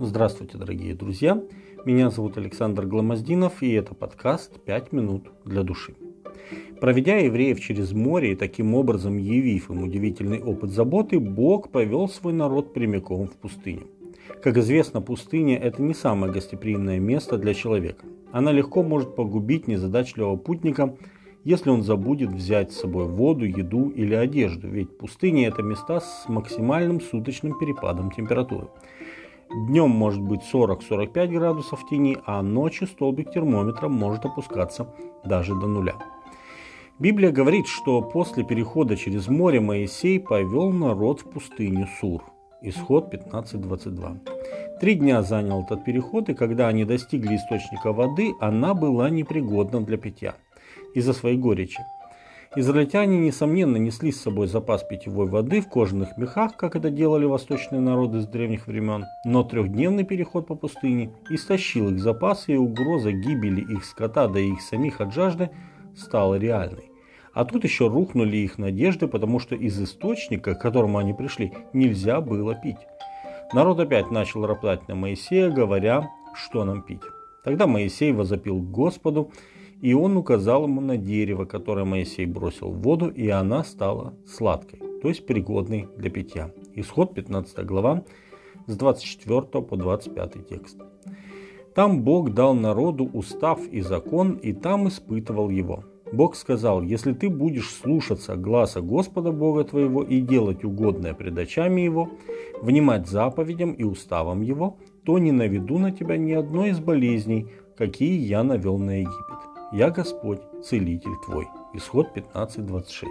Здравствуйте, дорогие друзья. Меня зовут Александр Гламоздинов, и это подкаст «Пять минут для души». Проведя евреев через море и таким образом явив им удивительный опыт заботы, Бог повел свой народ прямиком в пустыню. Как известно, пустыня – это не самое гостеприимное место для человека. Она легко может погубить незадачливого путника, если он забудет взять с собой воду, еду или одежду, ведь пустыни – это места с максимальным суточным перепадом температуры. Днем может быть 40-45 градусов в тени, а ночью столбик термометра может опускаться даже до нуля. Библия говорит, что после перехода через море Моисей повел народ в пустыню Сур. Исход 15.22. Три дня занял этот переход, и когда они достигли источника воды, она была непригодна для питья из-за своей горечи. Израильтяне, несомненно, несли с собой запас питьевой воды в кожаных мехах, как это делали восточные народы с древних времен, но трехдневный переход по пустыне истощил их запасы, и угроза гибели их скота, да и их самих от жажды, стала реальной. А тут еще рухнули их надежды, потому что из источника, к которому они пришли, нельзя было пить. Народ опять начал роптать на Моисея, говоря, что нам пить. Тогда Моисей возопил к Господу, и он указал ему на дерево, которое Моисей бросил в воду, и она стала сладкой, то есть пригодной для питья. Исход 15 глава с 24 по 25 текст. Там Бог дал народу устав и закон, и там испытывал его. Бог сказал, если ты будешь слушаться гласа Господа Бога твоего и делать угодное пред очами Его, внимать заповедям и уставам Его, то не наведу на тебя ни одной из болезней, какие я навел на Египет. «Я Господь, целитель твой». Исход 15.26.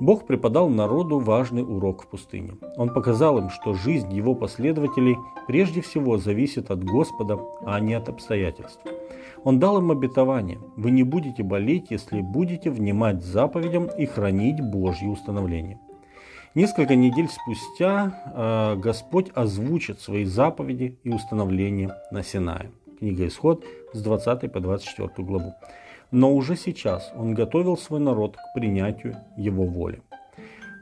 Бог преподал народу важный урок в пустыне. Он показал им, что жизнь его последователей прежде всего зависит от Господа, а не от обстоятельств. Он дал им обетование – вы не будете болеть, если будете внимать заповедям и хранить Божьи установления. Несколько недель спустя э, Господь озвучит свои заповеди и установления на Синае. Книга Исход с 20 по 24 главу. Но уже сейчас он готовил свой народ к принятию его воли.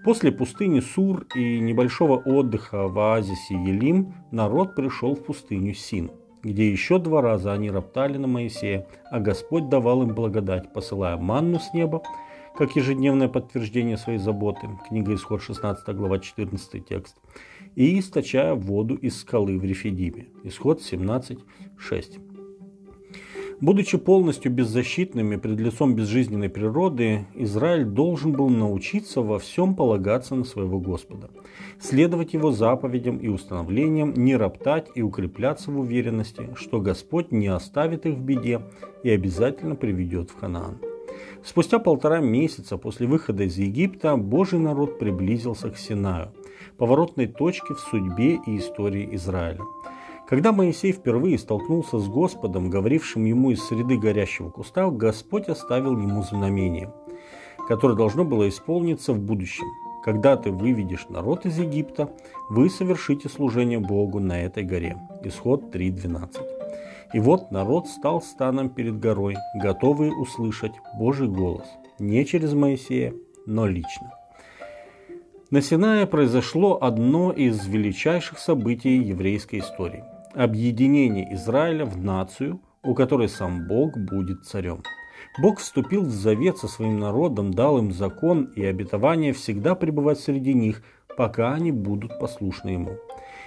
После пустыни Сур и небольшого отдыха в оазисе Елим народ пришел в пустыню Син, где еще два раза они роптали на Моисея, а Господь давал им благодать, посылая манну с неба, как ежедневное подтверждение своей заботы, книга Исход 16 глава 14 текст, и источая воду из скалы в Рефидиме. Исход 17.6. Будучи полностью беззащитными пред лицом безжизненной природы, Израиль должен был научиться во всем полагаться на своего Господа, следовать его заповедям и установлениям, не роптать и укрепляться в уверенности, что Господь не оставит их в беде и обязательно приведет в Ханаан. Спустя полтора месяца после выхода из Египта Божий народ приблизился к Синаю, поворотной точке в судьбе и истории Израиля. Когда Моисей впервые столкнулся с Господом, говорившим ему из среды горящего куста, Господь оставил ему знамение, которое должно было исполниться в будущем. Когда ты выведешь народ из Египта, вы совершите служение Богу на этой горе. Исход 3.12. И вот народ стал станом перед горой, готовый услышать Божий голос, не через Моисея, но лично. На Синае произошло одно из величайших событий еврейской истории – объединение Израиля в нацию, у которой сам Бог будет царем. Бог вступил в завет со своим народом, дал им закон и обетование всегда пребывать среди них, пока они будут послушны Ему.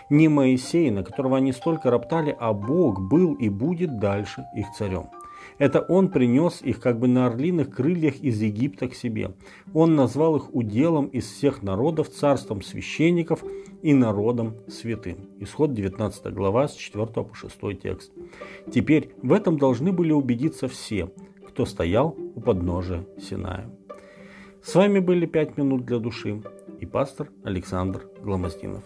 Не Моисей, на которого они столько роптали, а Бог был и будет дальше их царем. Это он принес их как бы на орлиных крыльях из Египта к себе. Он назвал их уделом из всех народов, царством священников и народом святым. Исход 19 глава с 4 по 6 текст. Теперь в этом должны были убедиться все, кто стоял у подножия Синая. С вами были «Пять минут для души» и пастор Александр Гломоздинов.